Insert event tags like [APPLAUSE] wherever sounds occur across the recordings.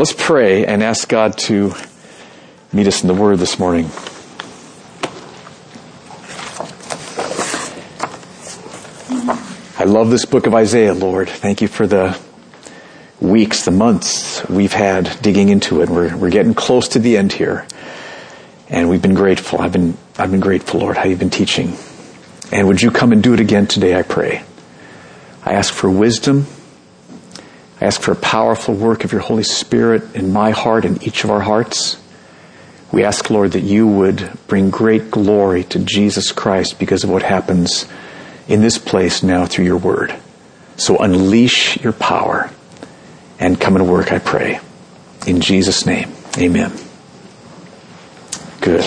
Let's pray and ask God to meet us in the Word this morning. I love this book of Isaiah, Lord. Thank you for the weeks, the months we've had digging into it. We're, we're getting close to the end here. And we've been grateful. I've been, I've been grateful, Lord, how you've been teaching. And would you come and do it again today, I pray. I ask for wisdom. I ask for a powerful work of your Holy Spirit in my heart and each of our hearts. We ask, Lord, that you would bring great glory to Jesus Christ because of what happens in this place now through your word. So unleash your power and come and work, I pray. In Jesus' name, amen. Good.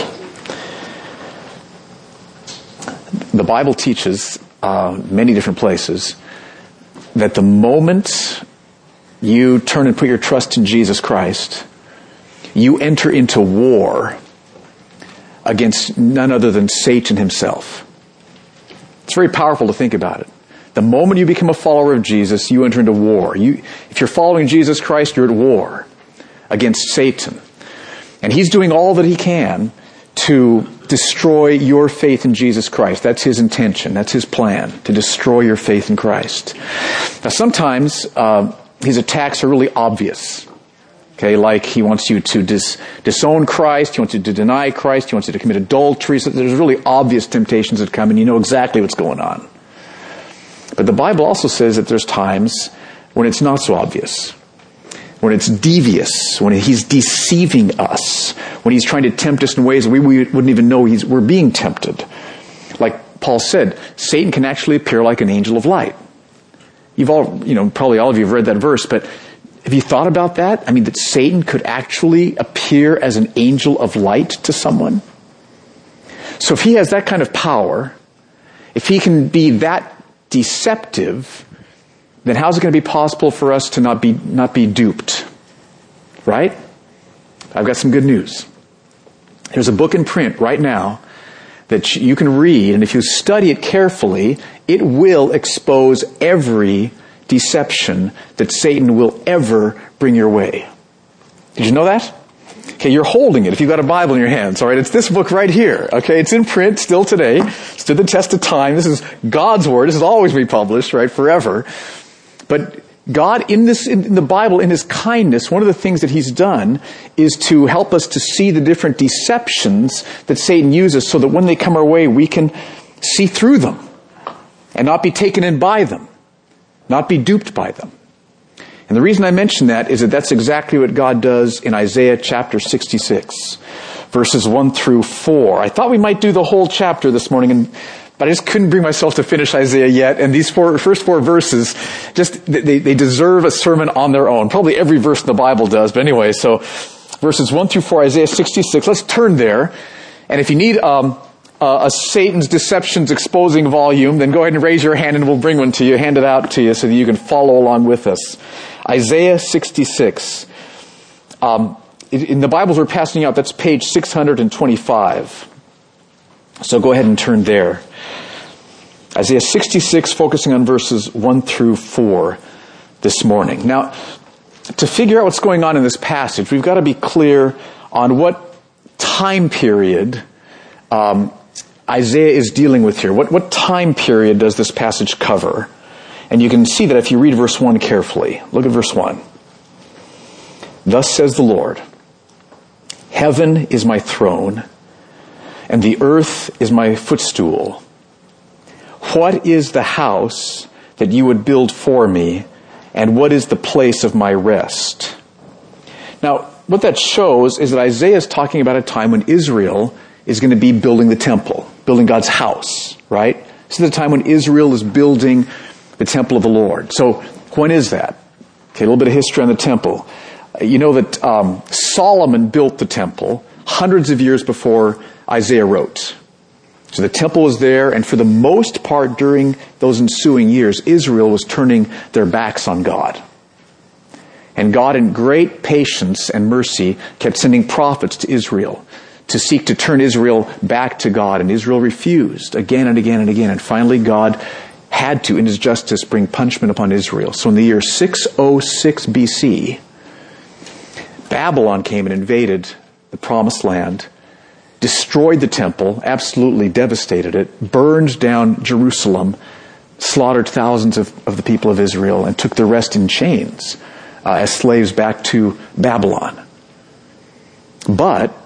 The Bible teaches uh, many different places that the moment you turn and put your trust in Jesus Christ, you enter into war against none other than Satan himself. It's very powerful to think about it. The moment you become a follower of Jesus, you enter into war. You, if you're following Jesus Christ, you're at war against Satan. And he's doing all that he can to destroy your faith in Jesus Christ. That's his intention. That's his plan, to destroy your faith in Christ. Now sometimes, uh, his attacks are really obvious. Okay, like he wants you to dis, disown Christ, he wants you to deny Christ, he wants you to commit adultery. So there's really obvious temptations that come and you know exactly what's going on. But the Bible also says that there's times when it's not so obvious. When it's devious, when he's deceiving us, when he's trying to tempt us in ways we, we wouldn't even know we're being tempted. Like Paul said, Satan can actually appear like an angel of light. You've all, you know, probably all of you have read that verse, but have you thought about that? I mean, that Satan could actually appear as an angel of light to someone? So if he has that kind of power, if he can be that deceptive, then how's it going to be possible for us to not be, not be duped? Right? I've got some good news. There's a book in print right now that you can read, and if you study it carefully, it will expose every deception that Satan will ever bring your way. Did you know that? Okay, you're holding it if you've got a Bible in your hands, alright? It's this book right here, okay? It's in print still today, stood the test of time. This is God's Word. This is always be published, right? Forever. But God in this, in the Bible, in His kindness, one of the things that He's done is to help us to see the different deceptions that Satan uses so that when they come our way, we can see through them and not be taken in by them, not be duped by them. And the reason I mention that is that that's exactly what God does in Isaiah chapter 66, verses 1 through 4. I thought we might do the whole chapter this morning, and, but I just couldn't bring myself to finish Isaiah yet. And these four, first four verses, just, they, they deserve a sermon on their own. Probably every verse in the Bible does, but anyway, so verses 1 through 4, Isaiah 66. Let's turn there. And if you need, um, uh, a Satan's Deceptions Exposing volume, then go ahead and raise your hand and we'll bring one to you, hand it out to you so that you can follow along with us. Isaiah 66. Um, in the Bibles we're passing out, that's page 625. So go ahead and turn there. Isaiah 66, focusing on verses 1 through 4 this morning. Now, to figure out what's going on in this passage, we've got to be clear on what time period um, Isaiah is dealing with here. What, what time period does this passage cover? And you can see that if you read verse 1 carefully. Look at verse 1. Thus says the Lord, Heaven is my throne, and the earth is my footstool. What is the house that you would build for me, and what is the place of my rest? Now, what that shows is that Isaiah is talking about a time when Israel is going to be building the temple, building God's house, right? This is the time when Israel is building the temple of the Lord. So when is that? Okay, a little bit of history on the temple. You know that um, Solomon built the temple hundreds of years before Isaiah wrote. So the temple was there, and for the most part during those ensuing years, Israel was turning their backs on God. And God, in great patience and mercy, kept sending prophets to Israel to seek to turn Israel back to God, and Israel refused again and again and again. And finally, God had to, in his justice, bring punishment upon Israel. So in the year 606 BC, Babylon came and invaded the promised land, destroyed the temple, absolutely devastated it, burned down Jerusalem, slaughtered thousands of, of the people of Israel, and took the rest in chains uh, as slaves back to Babylon. But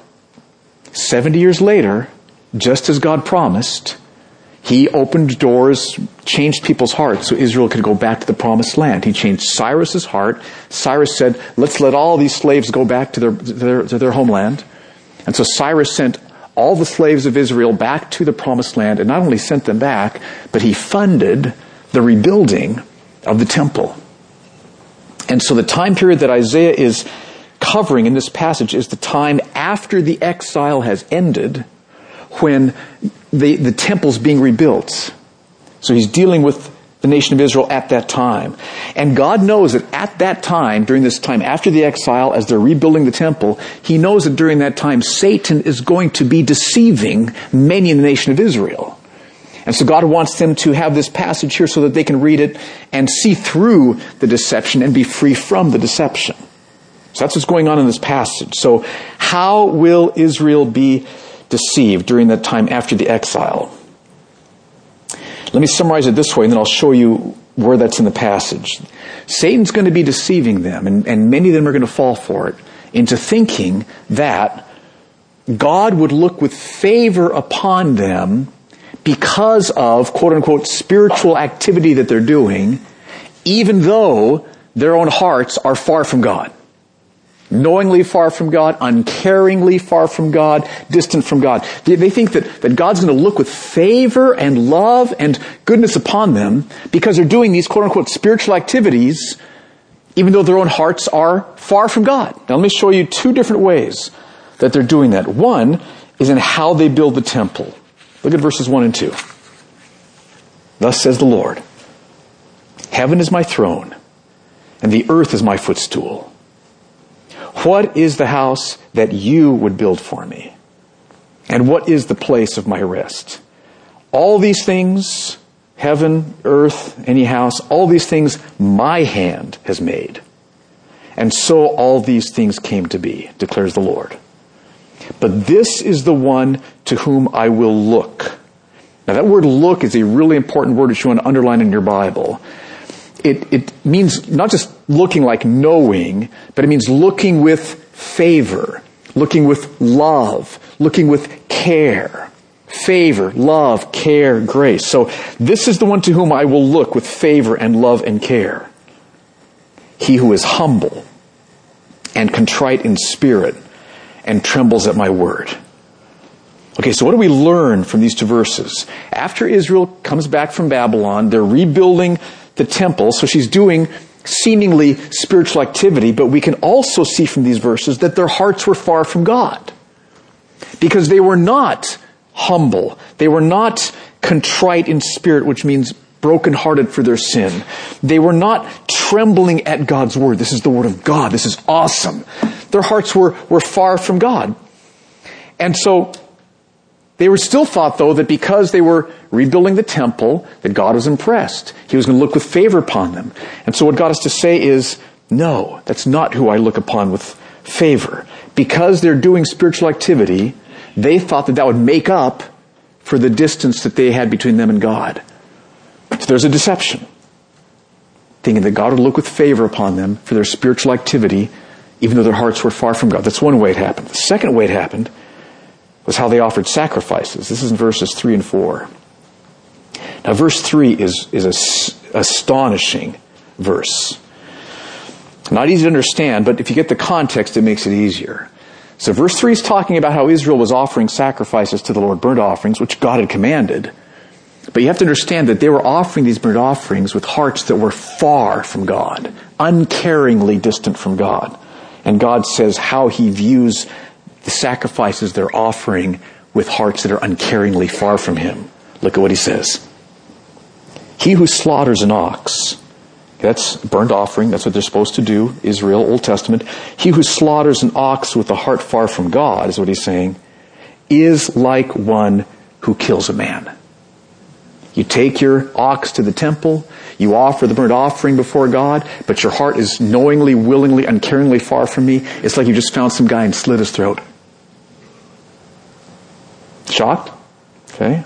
70 years later, just as God promised, he opened doors, changed people's hearts so Israel could go back to the promised land. He changed Cyrus's heart. Cyrus said, let's let all these slaves go back to their, to their, to their homeland. And so Cyrus sent all the slaves of Israel back to the promised land and not only sent them back, but he funded the rebuilding of the temple. And so the time period that Isaiah is covering in this passage is the time after the exile has ended when the, the temple's being rebuilt. So he's dealing with the nation of Israel at that time. And God knows that at that time, during this time after the exile, as they're rebuilding the temple, He knows that during that time, Satan is going to be deceiving many in the nation of Israel. And so God wants them to have this passage here so that they can read it and see through the deception and be free from the deception. So that's what's going on in this passage. So how will Israel be deceived during that time after the exile? Let me summarize it this way and then I'll show you where that's in the passage. Satan's going to be deceiving them and, and many of them are going to fall for it into thinking that God would look with favor upon them because of quote unquote spiritual activity that they're doing, even though their own hearts are far from God knowingly far from God, uncaringly far from God, distant from God. They, think that, that God's going to look with favor and love and goodness upon them because they're doing these quote unquote spiritual activities, even though their own hearts are far from God. Now let me show you two different ways that they're doing that. One is in how they build the temple. Look at verses 1 and 2. Thus says the Lord, Heaven is my throne, and the earth is my footstool. What is the house that you would build for me? And what is the place of my rest? All these things, heaven, earth, any house, all these things my hand has made. And so all these things came to be, declares the Lord. But this is the one to whom I will look. Now that word look is a really important word that you want to underline in your Bible it, it means not just looking like knowing, but it means looking with favor, looking with love, looking with care. Favor, love, care, grace. So this is the one to whom I will look with favor and love and care. He who is humble and contrite in spirit and trembles at my word. Okay, so what do we learn from these two verses? After Israel comes back from Babylon, they're rebuilding the temple, so she's doing seemingly spiritual activity, but we can also see from these verses that their hearts were far from God. Because they were not humble. They were not contrite in spirit, which means brokenhearted for their sin. They were not trembling at God's word. This is the word of God. This is awesome. Their hearts were, were far from God. And so they were still thought, though, that because they were rebuilding the temple, that God was impressed. He was going to look with favor upon them. And so what God has to say is, no, that's not who I look upon with favor. Because they're doing spiritual activity, they thought that that would make up for the distance that they had between them and God. So there's a deception. Thinking that God would look with favor upon them for their spiritual activity, even though their hearts were far from God. That's one way it happened. The second way it happened was how they offered sacrifices. This is in verses 3 and 4. Now, verse 3 is, is a astonishing verse. Not easy to understand, but if you get the context, it makes it easier. So verse 3 is talking about how Israel was offering sacrifices to the Lord, burnt offerings, which God had commanded. But you have to understand that they were offering these burnt offerings with hearts that were far from God, uncaringly distant from God. And God says how he views the sacrifices they're offering with hearts that are uncaringly far from Him. Look at what He says. He who slaughters an ox, that's burnt offering, that's what they're supposed to do, Israel, Old Testament. He who slaughters an ox with a heart far from God, is what He's saying, is like one who kills a man. You take your ox to the temple, you offer the burnt offering before God, but your heart is knowingly, willingly, uncaringly far from me. It's like you just found some guy and slit his throat. Shocked? Okay.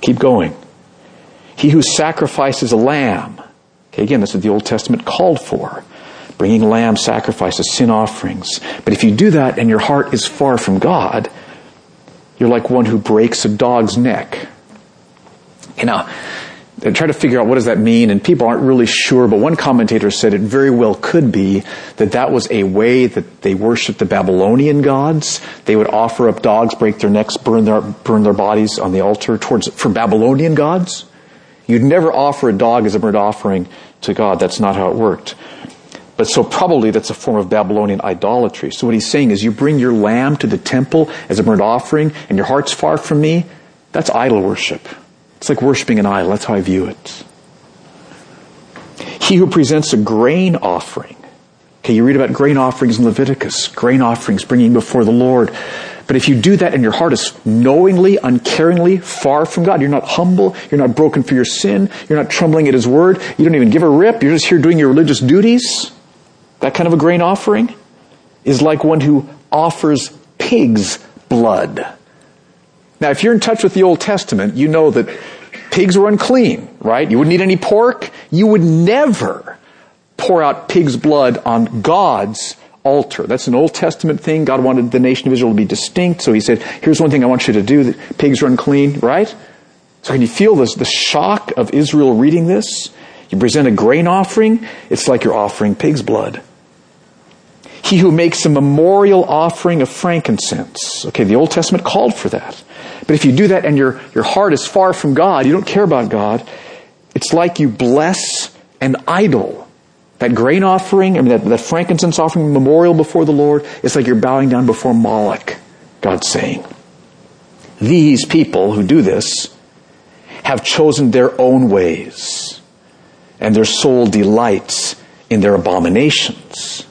Keep going. He who sacrifices a lamb. Okay, again, this is the Old Testament called for. Bringing lamb sacrifices, sin offerings. But if you do that and your heart is far from God, you're like one who breaks a dog's neck you know, they try to figure out what does that mean, and people aren't really sure. But one commentator said it very well could be that that was a way that they worshipped the Babylonian gods. They would offer up dogs, break their necks, burn their burn their bodies on the altar towards for Babylonian gods. You'd never offer a dog as a burnt offering to God. That's not how it worked. But so probably that's a form of Babylonian idolatry. So what he's saying is you bring your lamb to the temple as a burnt offering and your heart's far from me. That's idol worship. It's like worshiping an idol. That's how I view it. He who presents a grain offering. Okay, you read about grain offerings in Leviticus, grain offerings bringing before the Lord. But if you do that and your heart is knowingly, uncaringly far from God, you're not humble, you're not broken for your sin, you're not trembling at His word, you don't even give a rip, you're just here doing your religious duties, that kind of a grain offering is like one who offers pig's blood. Now, if you're in touch with the Old Testament, you know that pigs were unclean, right? You wouldn't eat any pork. You would never pour out pig's blood on God's altar. That's an Old Testament thing. God wanted the nation of Israel to be distinct, so he said, here's one thing I want you to do, that pigs are unclean, right? So can you feel this, the shock of Israel reading this? You present a grain offering, it's like you're offering pig's blood. He who makes a memorial offering of frankincense. Okay, the Old Testament called for that. But if you do that and your, your heart is far from God, you don't care about God, it's like you bless an idol. That grain offering, I mean, that, that frankincense offering memorial before the Lord, it's like you're bowing down before Moloch, God's saying. These people who do this have chosen their own ways, and their soul delights in their abominations.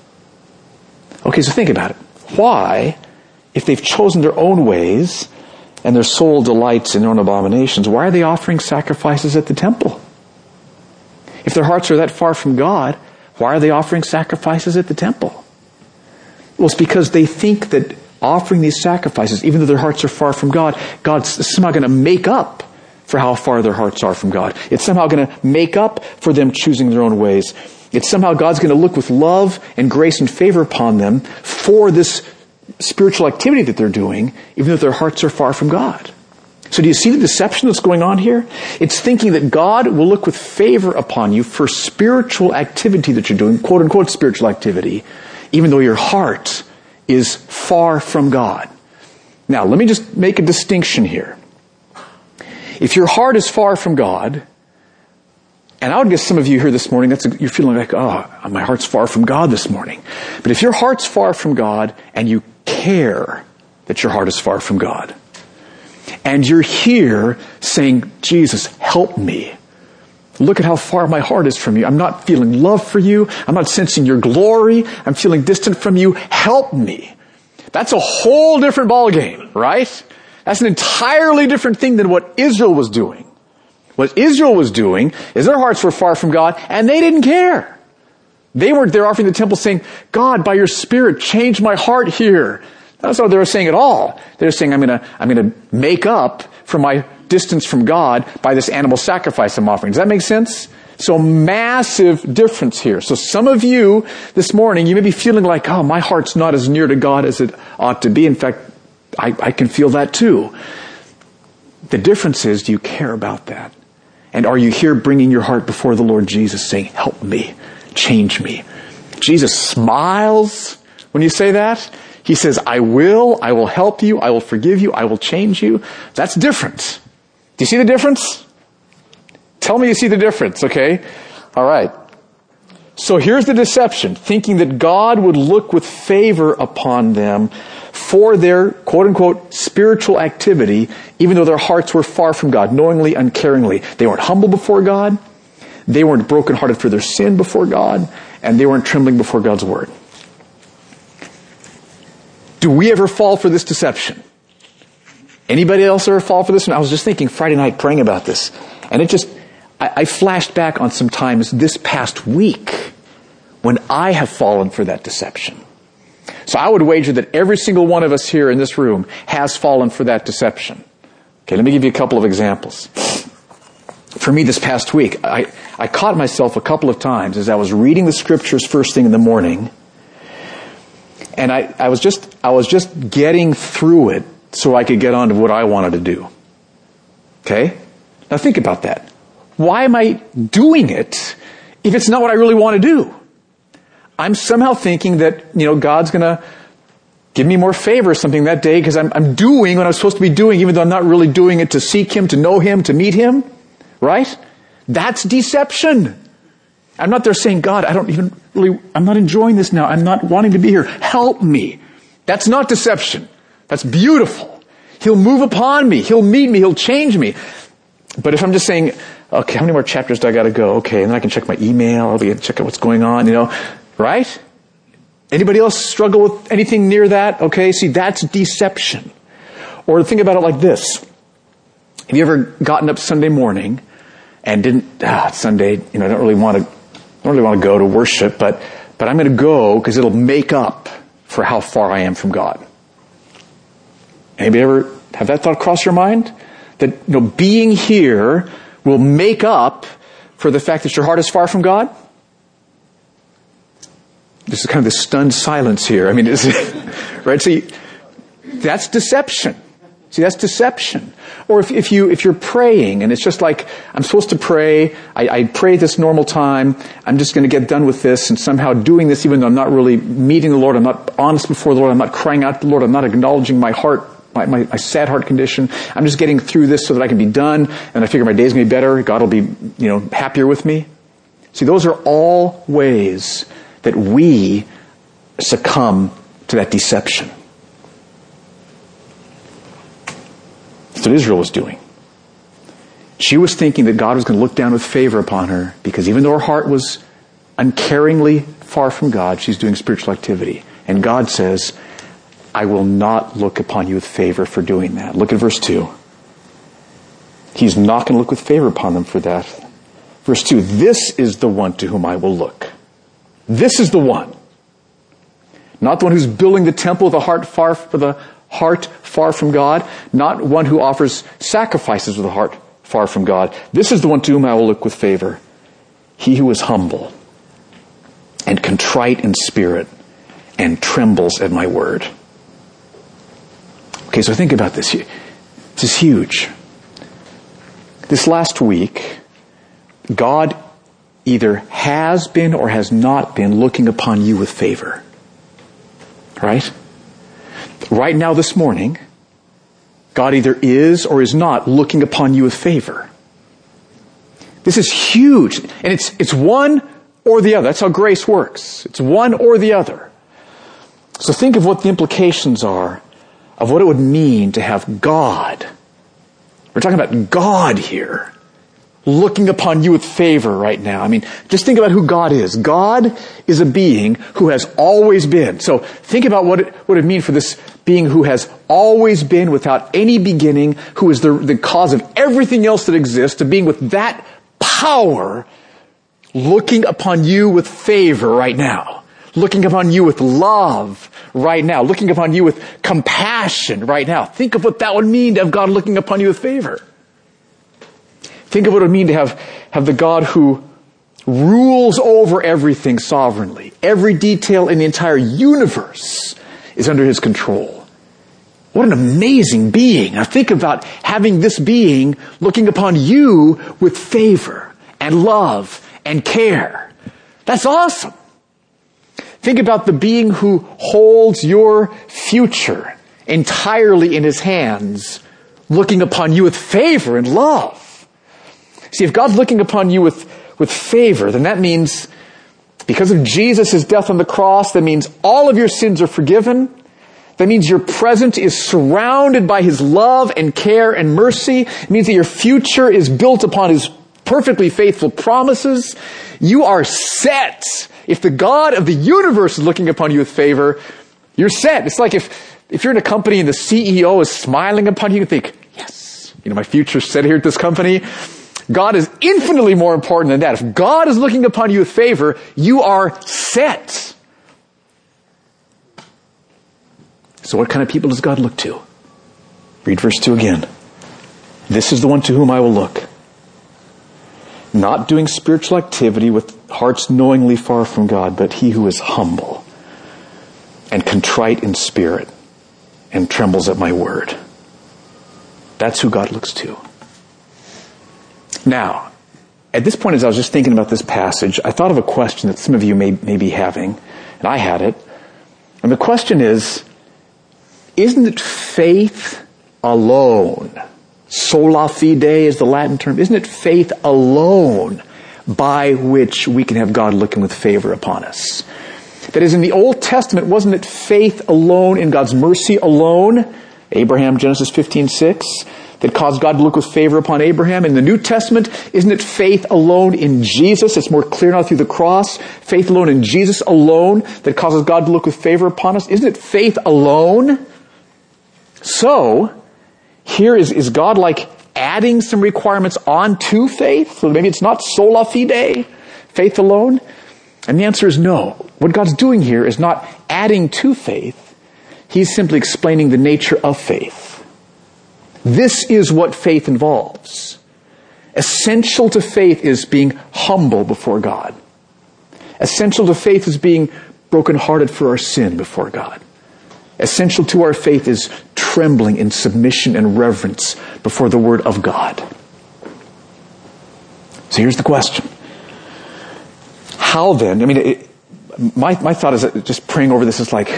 Okay, so think about it. Why, if they've chosen their own ways, and their soul delights in their own abominations, why are they offering sacrifices at the temple? If their hearts are that far from God, why are they offering sacrifices at the temple? Well, it's because they think that offering these sacrifices, even though their hearts are far from God, God's somehow going to make up for how far their hearts are from God. It's somehow going to make up for them choosing their own ways. It's somehow God's going to look with love and grace and favor upon them for this spiritual activity that they're doing, even though their hearts are far from God. So do you see the deception that's going on here? It's thinking that God will look with favor upon you for spiritual activity that you're doing, quote unquote spiritual activity, even though your heart is far from God. Now, let me just make a distinction here. If your heart is far from God, and I would guess some of you here this morning, that's a, you're feeling like, oh, my heart's far from God this morning. But if your heart's far from God and you care that your heart is far from God. And you're here saying, Jesus, help me. Look at how far my heart is from you. I'm not feeling love for you. I'm not sensing your glory. I'm feeling distant from you. Help me. That's a whole different ballgame, right? That's an entirely different thing than what Israel was doing. What Israel was doing is their hearts were far from God and they didn't care. They weren't there offering the temple saying, God, by your spirit, change my heart here. That's not what they were saying at all. They're saying, I'm gonna, I'm gonna make up for my distance from God by this animal sacrifice I'm offering. Does that make sense? So massive difference here. So some of you this morning, you may be feeling like, oh, my heart's not as near to God as it ought to be. In fact, I, I can feel that too. The difference is, do you care about that? And are you here bringing your heart before the Lord Jesus saying, help me? Change me. Jesus smiles when you say that. He says, I will, I will help you, I will forgive you, I will change you. That's different. Do you see the difference? Tell me you see the difference, okay? Alright. So here's the deception, thinking that God would look with favor upon them for their quote unquote spiritual activity, even though their hearts were far from God, knowingly, uncaringly. They weren't humble before God. They weren't brokenhearted for their sin before God, and they weren't trembling before God's word. Do we ever fall for this deception? Anybody else ever fall for this? And I was just thinking Friday night praying about this. And it just, I, I flashed back on some times this past week when I have fallen for that deception. So I would wager that every single one of us here in this room has fallen for that deception. Okay, let me give you a couple of examples. For me this past week, I, I caught myself a couple of times as I was reading the scriptures first thing in the morning, and I, I was just, I was just getting through it so I could get on to what I wanted to do. Okay? Now think about that. Why am I doing it if it's not what I really want to do? I'm somehow thinking that, you know, God's gonna give me more favor or something that day because I'm, I'm doing what I'm supposed to be doing even though I'm not really doing it to seek Him, to know Him, to meet Him. Right? That's deception. I'm not there saying, God, I don't even really, I'm not enjoying this now. I'm not wanting to be here. Help me. That's not deception. That's beautiful. He'll move upon me. He'll meet me. He'll change me. But if I'm just saying, okay, how many more chapters do I gotta go? Okay, and then I can check my email, I'll be check out what's going on, you know, right? Anybody else struggle with anything near that? Okay, see, that's deception. Or think about it like this. Have you ever gotten up Sunday morning and didn't, ah, Sunday, you know, I don't really want to, I don't really want to go to worship, but, but I'm going to go because it'll make up for how far I am from God. Anybody ever have that thought cross your mind? That, you know, being here will make up for the fact that your heart is far from God? This is kind of the stunned silence here. I mean, [LAUGHS] right? See, that's deception. See, that's deception. Or if, if you, if you're praying and it's just like, I'm supposed to pray, I, I pray this normal time, I'm just gonna get done with this and somehow doing this even though I'm not really meeting the Lord, I'm not honest before the Lord, I'm not crying out to the Lord, I'm not acknowledging my heart, my, my, my sad heart condition. I'm just getting through this so that I can be done and I figure my day's gonna be better, God will be, you know, happier with me. See, those are all ways that we succumb to that deception. What Israel was doing. She was thinking that God was going to look down with favor upon her because even though her heart was uncaringly far from God, she's doing spiritual activity. And God says, I will not look upon you with favor for doing that. Look at verse 2. He's not going to look with favor upon them for that. Verse 2, this is the one to whom I will look. This is the one. Not the one who's building the temple with a heart far for the heart far from God, not one who offers sacrifices with a heart far from God. This is the one to whom I will look with favor. He who is humble and contrite in spirit and trembles at my word. Okay, so think about this. This is huge. This last week, God either has been or has not been looking upon you with favor. Right? Right now this morning, God either is or is not looking upon you with favor. This is huge. And it's, it's one or the other. That's how grace works. It's one or the other. So think of what the implications are of what it would mean to have God. We're talking about God here looking upon you with favor right now. I mean, just think about who God is. God is a being who has always been. So think about what it would mean for this being who has always been without any beginning, who is the, the cause of everything else that exists, to being with that power looking upon you with favor right now. Looking upon you with love right now. Looking upon you with compassion right now. Think of what that would mean to have God looking upon you with favor. Think of what it would mean to have, have the God who rules over everything sovereignly. Every detail in the entire universe is under his control. What an amazing being. Now think about having this being looking upon you with favor and love and care. That's awesome. Think about the being who holds your future entirely in his hands, looking upon you with favor and love. See, if God's looking upon you with, with favor, then that means because of Jesus' death on the cross, that means all of your sins are forgiven. That means your present is surrounded by His love and care and mercy. It means that your future is built upon His perfectly faithful promises. You are set. If the God of the universe is looking upon you with favor, you're set. It's like if, if you're in a company and the CEO is smiling upon you, you think, yes, you know, my future's set here at this company. God is infinitely more important than that. If God is looking upon you with favor, you are set. So what kind of people does God look to? Read verse 2 again. This is the one to whom I will look. Not doing spiritual activity with hearts knowingly far from God, but he who is humble and contrite in spirit and trembles at my word. That's who God looks to. Now, at this point, as I was just thinking about this passage, I thought of a question that some of you may, may be having, and I had it. And the question is, isn't it faith alone? Sola fide is the Latin term. Isn't it faith alone by which we can have God looking with favor upon us? That is, in the Old Testament, wasn't it faith alone in God's mercy alone? Abraham, Genesis 15, 6 that caused God to look with favor upon Abraham. In the New Testament, isn't it faith alone in Jesus? It's more clear now through the cross. Faith alone in Jesus alone that causes God to look with favor upon us. Isn't it faith alone? So, here is, is God like adding some requirements onto faith? So maybe it's not sola fide, faith alone? And the answer is no. What God's doing here is not adding to faith. He's simply explaining the nature of faith. This is what faith involves. Essential to faith is being humble before God. Essential to faith is being brokenhearted for our sin before God. Essential to our faith is trembling in submission and reverence before the Word of God. So here's the question. How then, I mean, it, my, my thought is that just praying over this is like,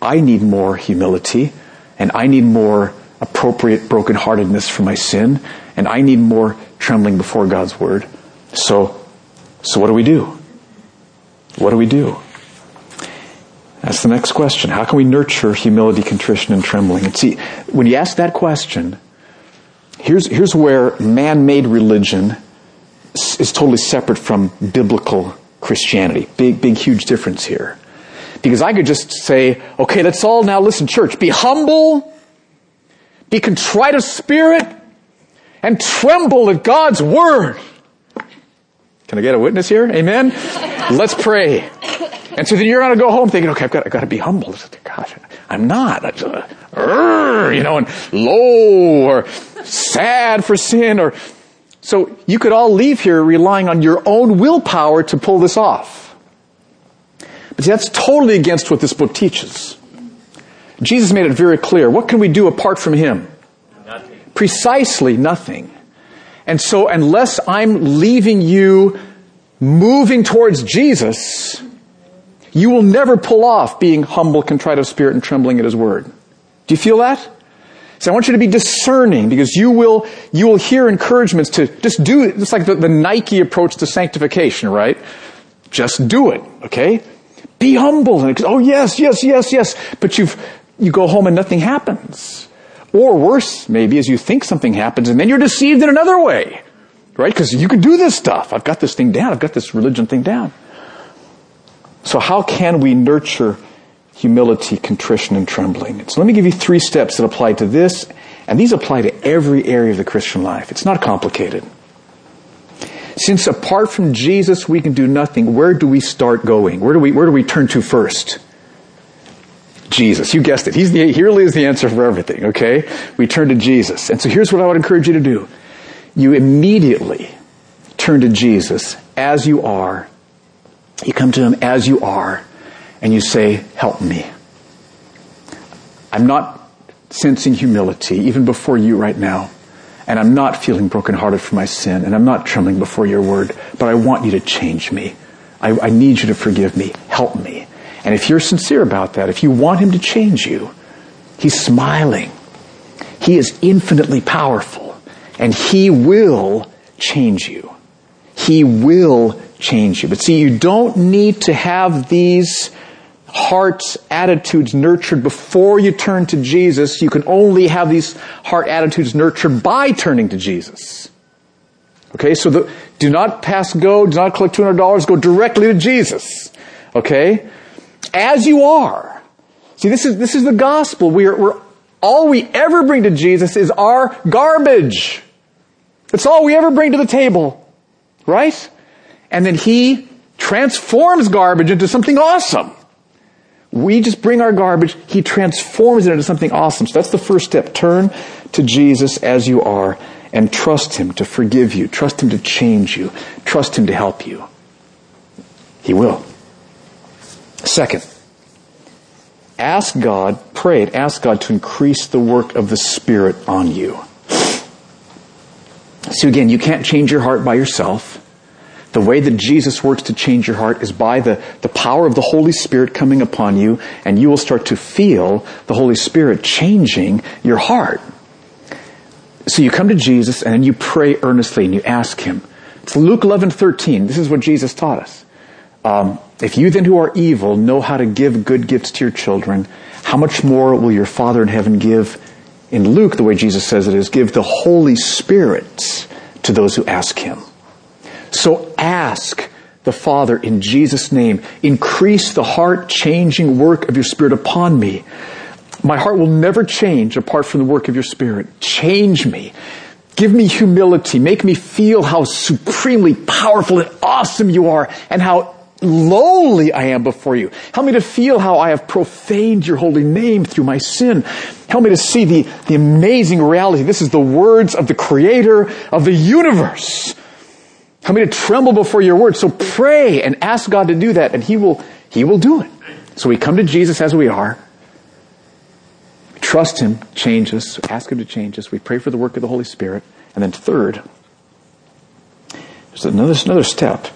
I need more humility and I need more appropriate brokenheartedness for my sin, and I need more trembling before God's word. So, so what do we do? What do we do? That's the next question. How can we nurture humility, contrition, and trembling? And see, when you ask that question, here's, here's where man-made religion is totally separate from biblical Christianity. Big, big, huge difference here. Because I could just say, okay, let's all now listen, church, be humble, be contrite of spirit, and tremble at God's word. Can I get a witness here? Amen? Let's pray. And so then you're going to go home thinking, okay, I've got, I've got to be humble. Gosh, I'm not. Uh, you know, and low or sad for sin or, so you could all leave here relying on your own willpower to pull this off. But see, that's totally against what this book teaches. Jesus made it very clear. What can we do apart from Him? Nothing. Precisely nothing. And so unless I'm leaving you moving towards Jesus, you will never pull off being humble, contrite of spirit, and trembling at His word. Do you feel that? So I want you to be discerning because you will, you will hear encouragements to just do it. It's like the, the Nike approach to sanctification, right? Just do it, okay? Be humble. And, oh yes, yes, yes, yes. But you've, you go home and nothing happens. Or worse, maybe, is you think something happens and then you're deceived in another way. Right? Because you can do this stuff. I've got this thing down. I've got this religion thing down. So how can we nurture humility, contrition, and trembling? So let me give you three steps that apply to this, and these apply to every area of the Christian life. It's not complicated. Since apart from Jesus we can do nothing, where do we start going? Where do we, where do we turn to first? Jesus. You guessed it. He's the, he really is the answer for everything, okay? We turn to Jesus. And so here's what I would encourage you to do. You immediately turn to Jesus as you are. You come to Him as you are and you say, help me. I'm not sensing humility even before you right now. And I'm not feeling brokenhearted for my sin and I'm not trembling before your word, but I want you to change me. I, I need you to forgive me. Help me. And if you're sincere about that, if you want Him to change you, He's smiling. He is infinitely powerful and He will change you. He will change you. But see, you don't need to have these heart attitudes nurtured before you turn to Jesus. You can only have these heart attitudes nurtured by turning to Jesus. Okay, so the, do not pass go, do not collect $200, go directly to Jesus. Okay? As you are. See, this is, this is the gospel. We are, we're, all we ever bring to Jesus is our garbage. That's all we ever bring to the table. Right? And then He transforms garbage into something awesome. We just bring our garbage, He transforms it into something awesome. So that's the first step. Turn to Jesus as you are and trust Him to forgive you. Trust Him to change you. Trust Him to help you. He will. Second, ask God, pray it, ask God to increase the work of the Spirit on you. So again, you can't change your heart by yourself. The way that Jesus works to change your heart is by the, the power of the Holy Spirit coming upon you, and you will start to feel the Holy Spirit changing your heart. So you come to Jesus and you pray earnestly and you ask Him. It's Luke 11, 13. This is what Jesus taught us. Um, if you then who are evil know how to give good gifts to your children, how much more will your Father in heaven give in Luke, the way Jesus says it is, give the Holy Spirit to those who ask Him. So ask the Father in Jesus' name, increase the heart changing work of your Spirit upon me. My heart will never change apart from the work of your Spirit. Change me. Give me humility. Make me feel how supremely powerful and awesome you are and how lowly I am before you. Help me to feel how I have profaned your holy name through my sin. Help me to see the, the amazing reality. This is the words of the creator of the universe. Help me to tremble before your word. So pray and ask God to do that and he will, he will do it. So we come to Jesus as we are. Trust him, change us, ask him to change us. We pray for the work of the Holy Spirit. And then third, there's another, another step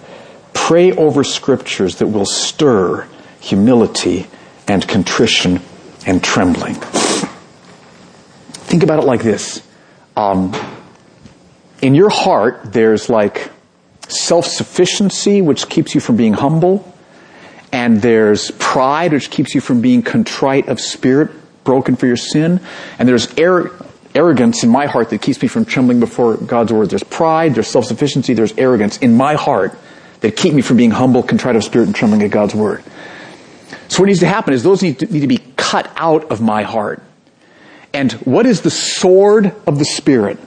pray over scriptures that will stir humility and contrition and trembling. Think about it like this. Um, in your heart, there's like self-sufficiency, which keeps you from being humble, and there's pride, which keeps you from being contrite of spirit, broken for your sin, and there's arrogance in my heart that keeps me from trembling before God's word. There's pride, there's self-sufficiency, there's arrogance in my heart that keep me from being humble, contrite of spirit, and trembling at God's word. So what needs to happen is those need to, need to be cut out of my heart. And what is the sword of the Spirit?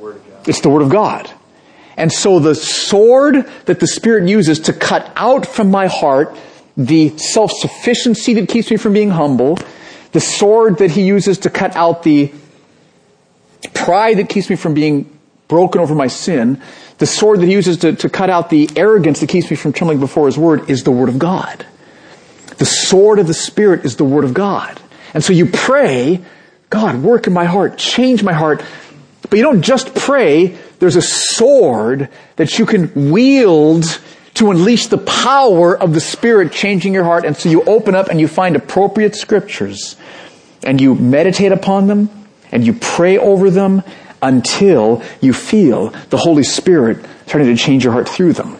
The it's the Word of God. And so the sword that the Spirit uses to cut out from my heart the self-sufficiency that keeps me from being humble, the sword that He uses to cut out the pride that keeps me from being broken over my sin, the sword that he uses to, to cut out the arrogance that keeps me from trembling before his word is the word of God. The sword of the Spirit is the word of God. And so you pray, God, work in my heart, change my heart. But you don't just pray, there's a sword that you can wield to unleash the power of the Spirit changing your heart. And so you open up and you find appropriate scriptures and you meditate upon them and you pray over them until you feel the Holy Spirit starting to change your heart through them.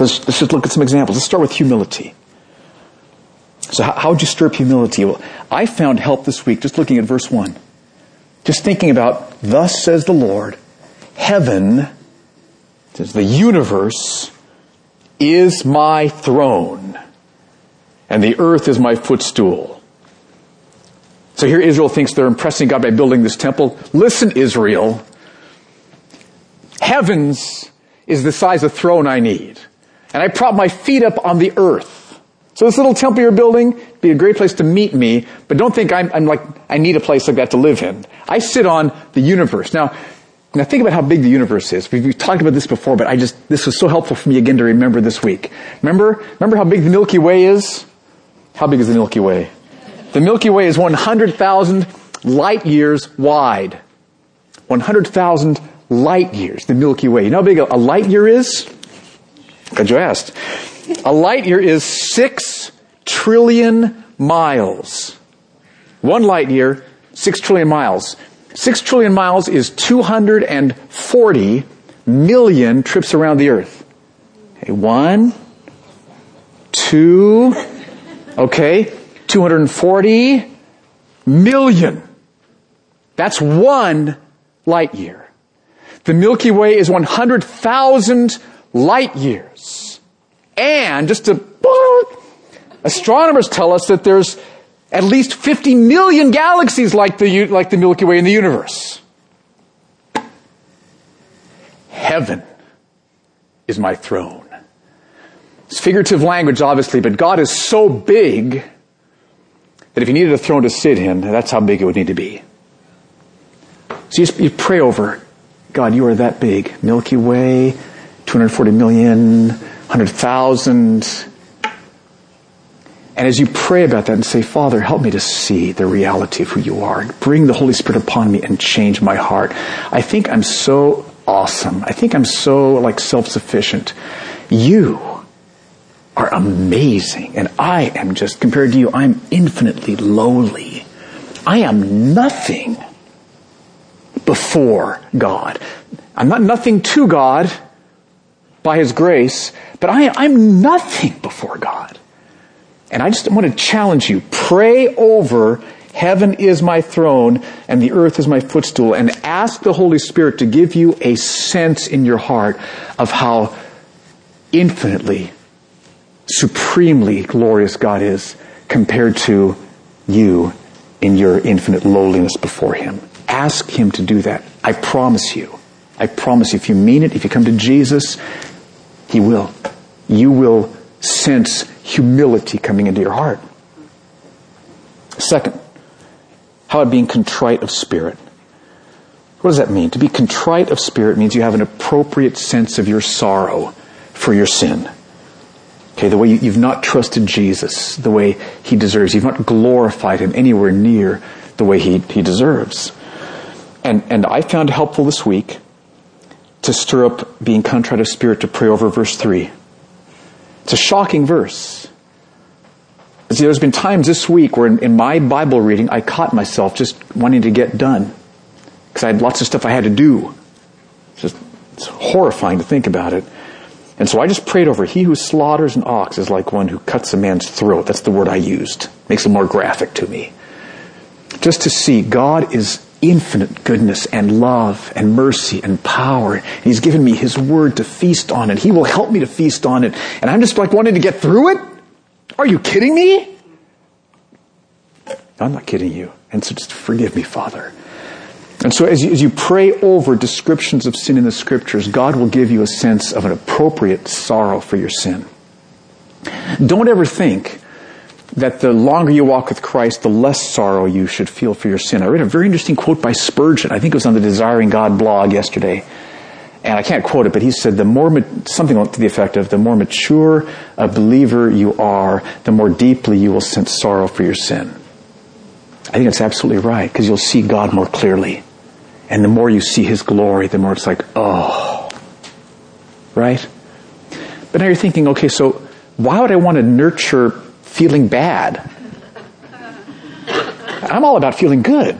Let's, let's just look at some examples. Let's start with humility. So how, how would you stir up humility? Well, I found help this week just looking at verse 1. Just thinking about, thus says the Lord, heaven, says the universe, is my throne, and the earth is my footstool. So here Israel thinks they're impressing God by building this temple. Listen, Israel. Heavens is the size of throne I need. And I prop my feet up on the earth. So this little temple you're building, be a great place to meet me, but don't think I'm, I'm like, I need a place like that to live in. I sit on the universe. Now, now think about how big the universe is. We've, we've, talked about this before, but I just, this was so helpful for me again to remember this week. Remember, remember how big the Milky Way is? How big is the Milky Way? The Milky Way is 100,000 light years wide. 100,000 light years, the Milky Way. You know how big a, light year is? Glad you asked. A light year is six trillion miles. One light year, six trillion miles. Six trillion miles is 240 million trips around the earth. Okay, one, two, okay, 240 million. That's one light year. The Milky Way is 100,000 light years. And just to, astronomers tell us that there's at least 50 million galaxies like the, like the Milky Way in the universe. heaven is my throne. It's figurative language, obviously, but God is so big that if you needed a throne to sit in, that's how big it would need to be. So you, you pray over, God, you are that big. Milky Way, 240 million, 100,000. And as you pray about that and say, Father, help me to see the reality of who you are. Bring the Holy Spirit upon me and change my heart. I think I'm so awesome. I think I'm so like self-sufficient. You are amazing. And I am just, compared to you, I'm infinitely lowly. I am nothing before God. I'm not nothing to God by His grace, but I, am nothing before God. And I just want to challenge you. Pray over heaven is my throne and the earth is my footstool and ask the Holy Spirit to give you a sense in your heart of how infinitely supremely glorious God is compared to you in your infinite lowliness before Him. Ask Him to do that. I promise you. I promise you, if you mean it, if you come to Jesus, He will. You will sense humility coming into your heart. Second, how about being contrite of spirit? What does that mean? To be contrite of spirit means you have an appropriate sense of your sorrow for your sin. Okay, the way you, have not trusted Jesus the way he deserves. You've not glorified him anywhere near the way he, he deserves. And, and I found helpful this week to stir up being contrite of spirit to pray over verse 3. It's a shocking verse. See, there's been times this week where in, in my Bible reading I caught myself just wanting to get done because I had lots of stuff I had to do. It's just it's horrifying to think about it. And so I just prayed over, he who slaughters an ox is like one who cuts a man's throat. That's the word I used. Makes it more graphic to me. Just to see God is infinite goodness and love and mercy and power. And He's given me His word to feast on it. He will help me to feast on it. And I'm just like wanting to get through it? Are you kidding me? I'm not kidding you. And so just forgive me, Father. And so as you, as you pray over descriptions of sin in the scriptures, God will give you a sense of an appropriate sorrow for your sin. Don't ever think that the longer you walk with Christ, the less sorrow you should feel for your sin. I read a very interesting quote by Spurgeon. I think it was on the Desiring God blog yesterday. And I can't quote it, but he said the more, something to the effect of, the more mature a believer you are, the more deeply you will sense sorrow for your sin. I think it's absolutely right, because you'll see God more clearly. And the more you see His glory, the more it's like, oh. Right? But now you're thinking, okay, so why would I want to nurture feeling bad? I'm all about feeling good.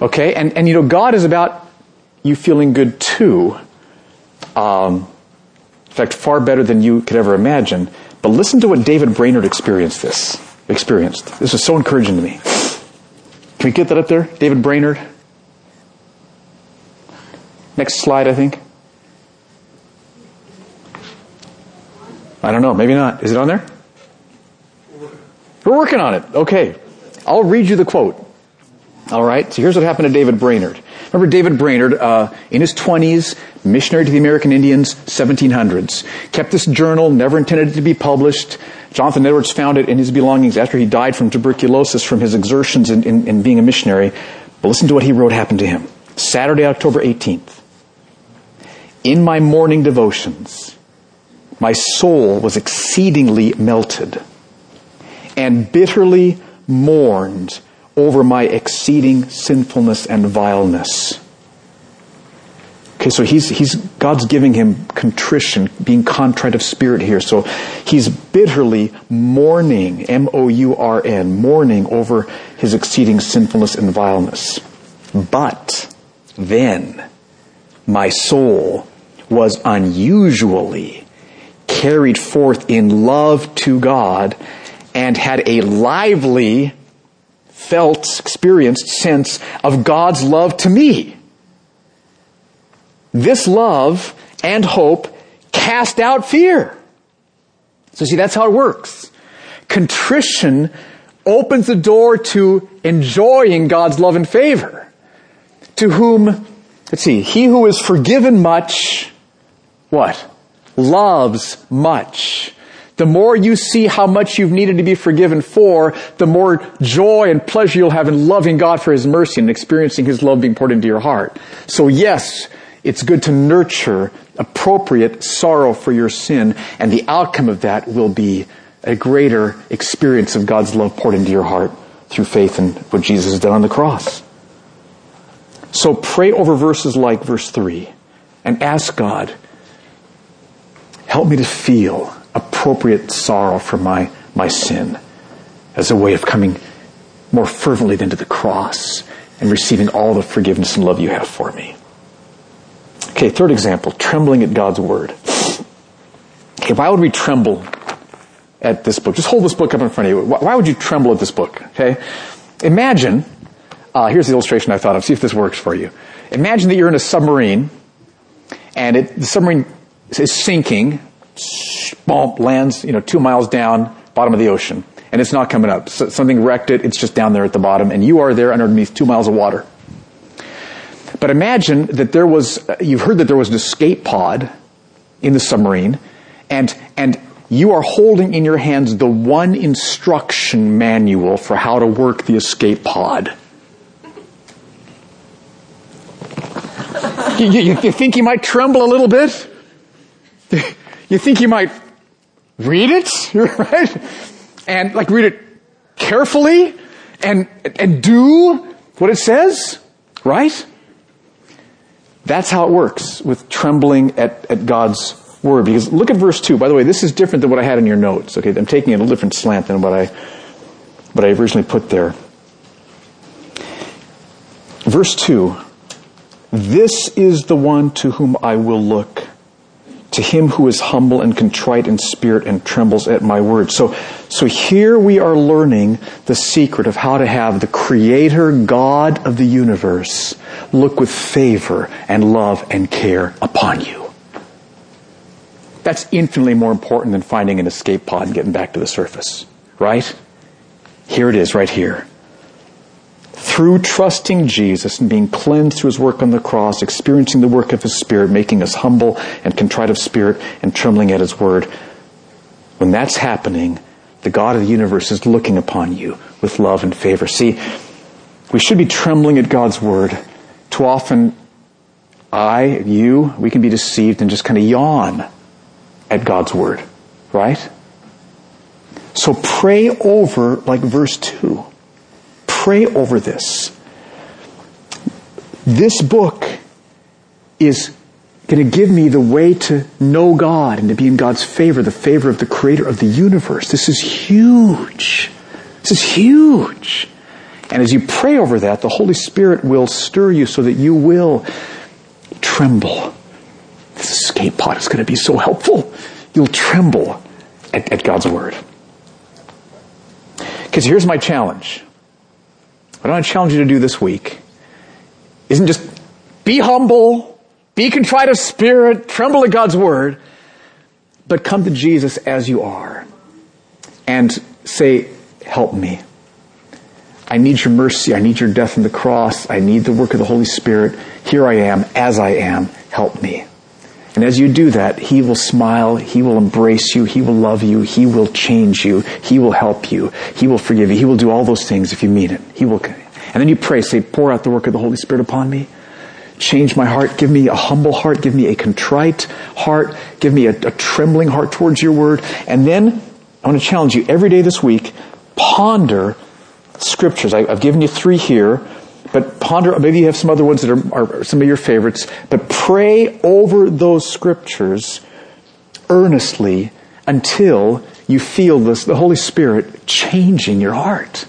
Okay? And, and you know, God is about you feeling good too. Um, in fact, far better than you could ever imagine. But listen to what David Brainerd experienced this. Experienced. This is so encouraging to me. Can we get that up there? David Brainerd? Next slide, I think. I don't know, maybe not. Is it on there? We're working on it. Okay. I'll read you the quote. All right. So here's what happened to David Brainerd. Remember David Brainerd, uh, in his 20s, missionary to the American Indians, 1700s. Kept this journal, never intended it to be published. Jonathan Edwards found it in his belongings after he died from tuberculosis from his exertions in, in, in being a missionary. But listen to what he wrote happened to him. Saturday, October 18th in my morning devotions, my soul was exceedingly melted and bitterly mourned over my exceeding sinfulness and vileness. Okay, so he's, he's, God's giving him contrition, being contrite of spirit here. So he's bitterly mourning, M-O-U-R-N, mourning over his exceeding sinfulness and vileness. But then my soul was unusually carried forth in love to God and had a lively, felt, experienced sense of God's love to me. This love and hope cast out fear. So see, that's how it works. Contrition opens the door to enjoying God's love and favor. To whom Let's see. He who is forgiven much, what? Loves much. The more you see how much you've needed to be forgiven for, the more joy and pleasure you'll have in loving God for His mercy and experiencing His love being poured into your heart. So yes, it's good to nurture appropriate sorrow for your sin, and the outcome of that will be a greater experience of God's love poured into your heart through faith in what Jesus has done on the cross. So pray over verses like verse 3 and ask God, help me to feel appropriate sorrow for my, my sin as a way of coming more fervently than to the cross and receiving all the forgiveness and love you have for me. Okay, third example, trembling at God's word. Okay, why would we tremble at this book? Just hold this book up in front of you. Why would you tremble at this book? Okay? Imagine, uh, here's the illustration I thought of. See if this works for you. Imagine that you're in a submarine and it, the submarine is sinking, bump, lands, you know, two miles down, bottom of the ocean, and it's not coming up. So something wrecked it, it's just down there at the bottom, and you are there underneath two miles of water. But imagine that there was, uh, you've heard that there was an escape pod in the submarine, and, and you are holding in your hands the one instruction manual for how to work the escape pod. you, you, you, think you might tremble a little bit? [LAUGHS] You think you might read it, [LAUGHS] right? And like read it carefully and, and do what it says, right? That's how it works with trembling at, at God's word. Because look at verse 2. By the way, this is different than what I had in your notes. Okay, I'm taking a little different slant than what I, what I originally put there. Verse 2. This is the one to whom I will look. To him who is humble and contrite in spirit and trembles at my word. So, so here we are learning the secret of how to have the creator God of the universe look with favor and love and care upon you. That's infinitely more important than finding an escape pod and getting back to the surface. Right? Here it is, right here. Through trusting Jesus and being cleansed through his work on the cross, experiencing the work of his Spirit, making us humble and contrite of spirit and trembling at his word, when that's happening, the God of the universe is looking upon you with love and favor. See, we should be trembling at God's word too often, I, you, we can be deceived and just kind of yawn at God's Word, right? So pray over, like verse 2. Pray over this. This book is going to give me the way to know God and to be in God's favor, the favor of the creator of the universe. This is huge. This is huge. And as you pray over that, the Holy Spirit will stir you so that you will tremble. This escape pod is going to be so helpful. You'll tremble at, at God's Word. Because here's my challenge. What I want to challenge you to do this week isn't just be humble, be contrite of spirit, tremble at God's Word, but come to Jesus as you are and say, help me. I need your mercy. I need your death on the cross. I need the work of the Holy Spirit. Here I am, as I am. Help me. And as you do that, He will smile, He will embrace you, He will love you, He will change you, He will help you, He will forgive you, He will do all those things if you mean it. He will. And then you pray, say, pour out the work of the Holy Spirit upon me. Change my heart. Give me a humble heart. Give me a contrite heart. Give me a, a trembling heart towards your word. And then I want to challenge you every day this week, ponder scriptures. I, have given you three here, but ponder, maybe you have some other ones that are, are some of your favorites, but pray over those scriptures earnestly until you feel this, the Holy Spirit changing your heart.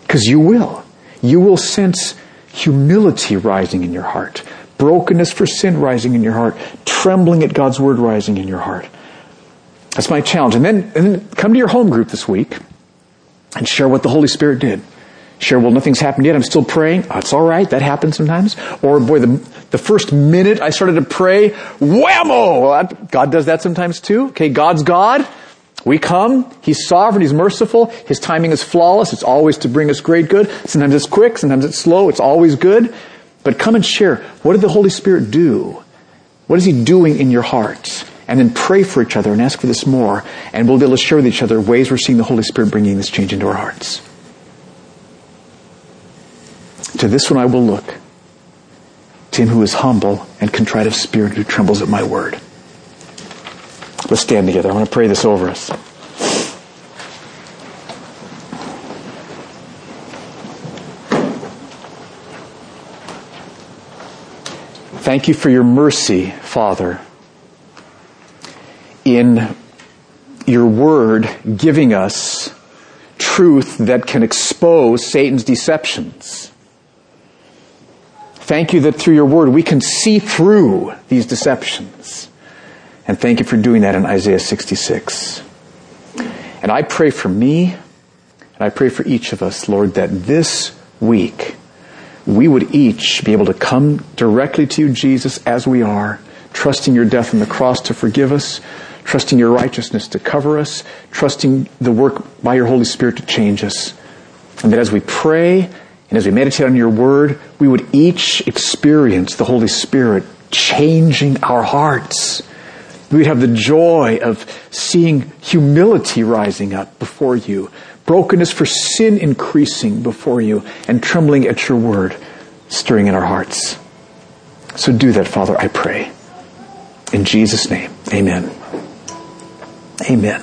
Because you will. You will sense humility rising in your heart, brokenness for sin rising in your heart, trembling at God's word rising in your heart. That's my challenge. And then, and then come to your home group this week and share what the Holy Spirit did. Share, well, nothing's happened yet. I'm still praying. Oh, it's all right. That happens sometimes. Or, boy, the, the first minute I started to pray, whammo! Well, God does that sometimes too. Okay, God's God. We come. He's sovereign. He's merciful. His timing is flawless. It's always to bring us great good. Sometimes it's quick. Sometimes it's slow. It's always good. But come and share. What did the Holy Spirit do? What is He doing in your heart? And then pray for each other and ask for this more. And we'll be able to share with each other ways we're seeing the Holy Spirit bringing this change into our hearts. To this one I will look. To him who is humble and contrite of spirit, who trembles at my word. Let's stand together. I want to pray this over us. Thank you for your mercy, Father, in your word giving us truth that can expose Satan's deceptions. Thank you that through your word we can see through these deceptions. And thank you for doing that in Isaiah 66. And I pray for me, and I pray for each of us, Lord, that this week we would each be able to come directly to you, Jesus, as we are, trusting your death on the cross to forgive us, trusting your righteousness to cover us, trusting the work by your Holy Spirit to change us. And that as we pray and as we meditate on your word, we would each experience the Holy Spirit changing our hearts. We would have the joy of seeing humility rising up before you, brokenness for sin increasing before you, and trembling at your word stirring in our hearts. So do that, Father, I pray. In Jesus' name, amen. Amen.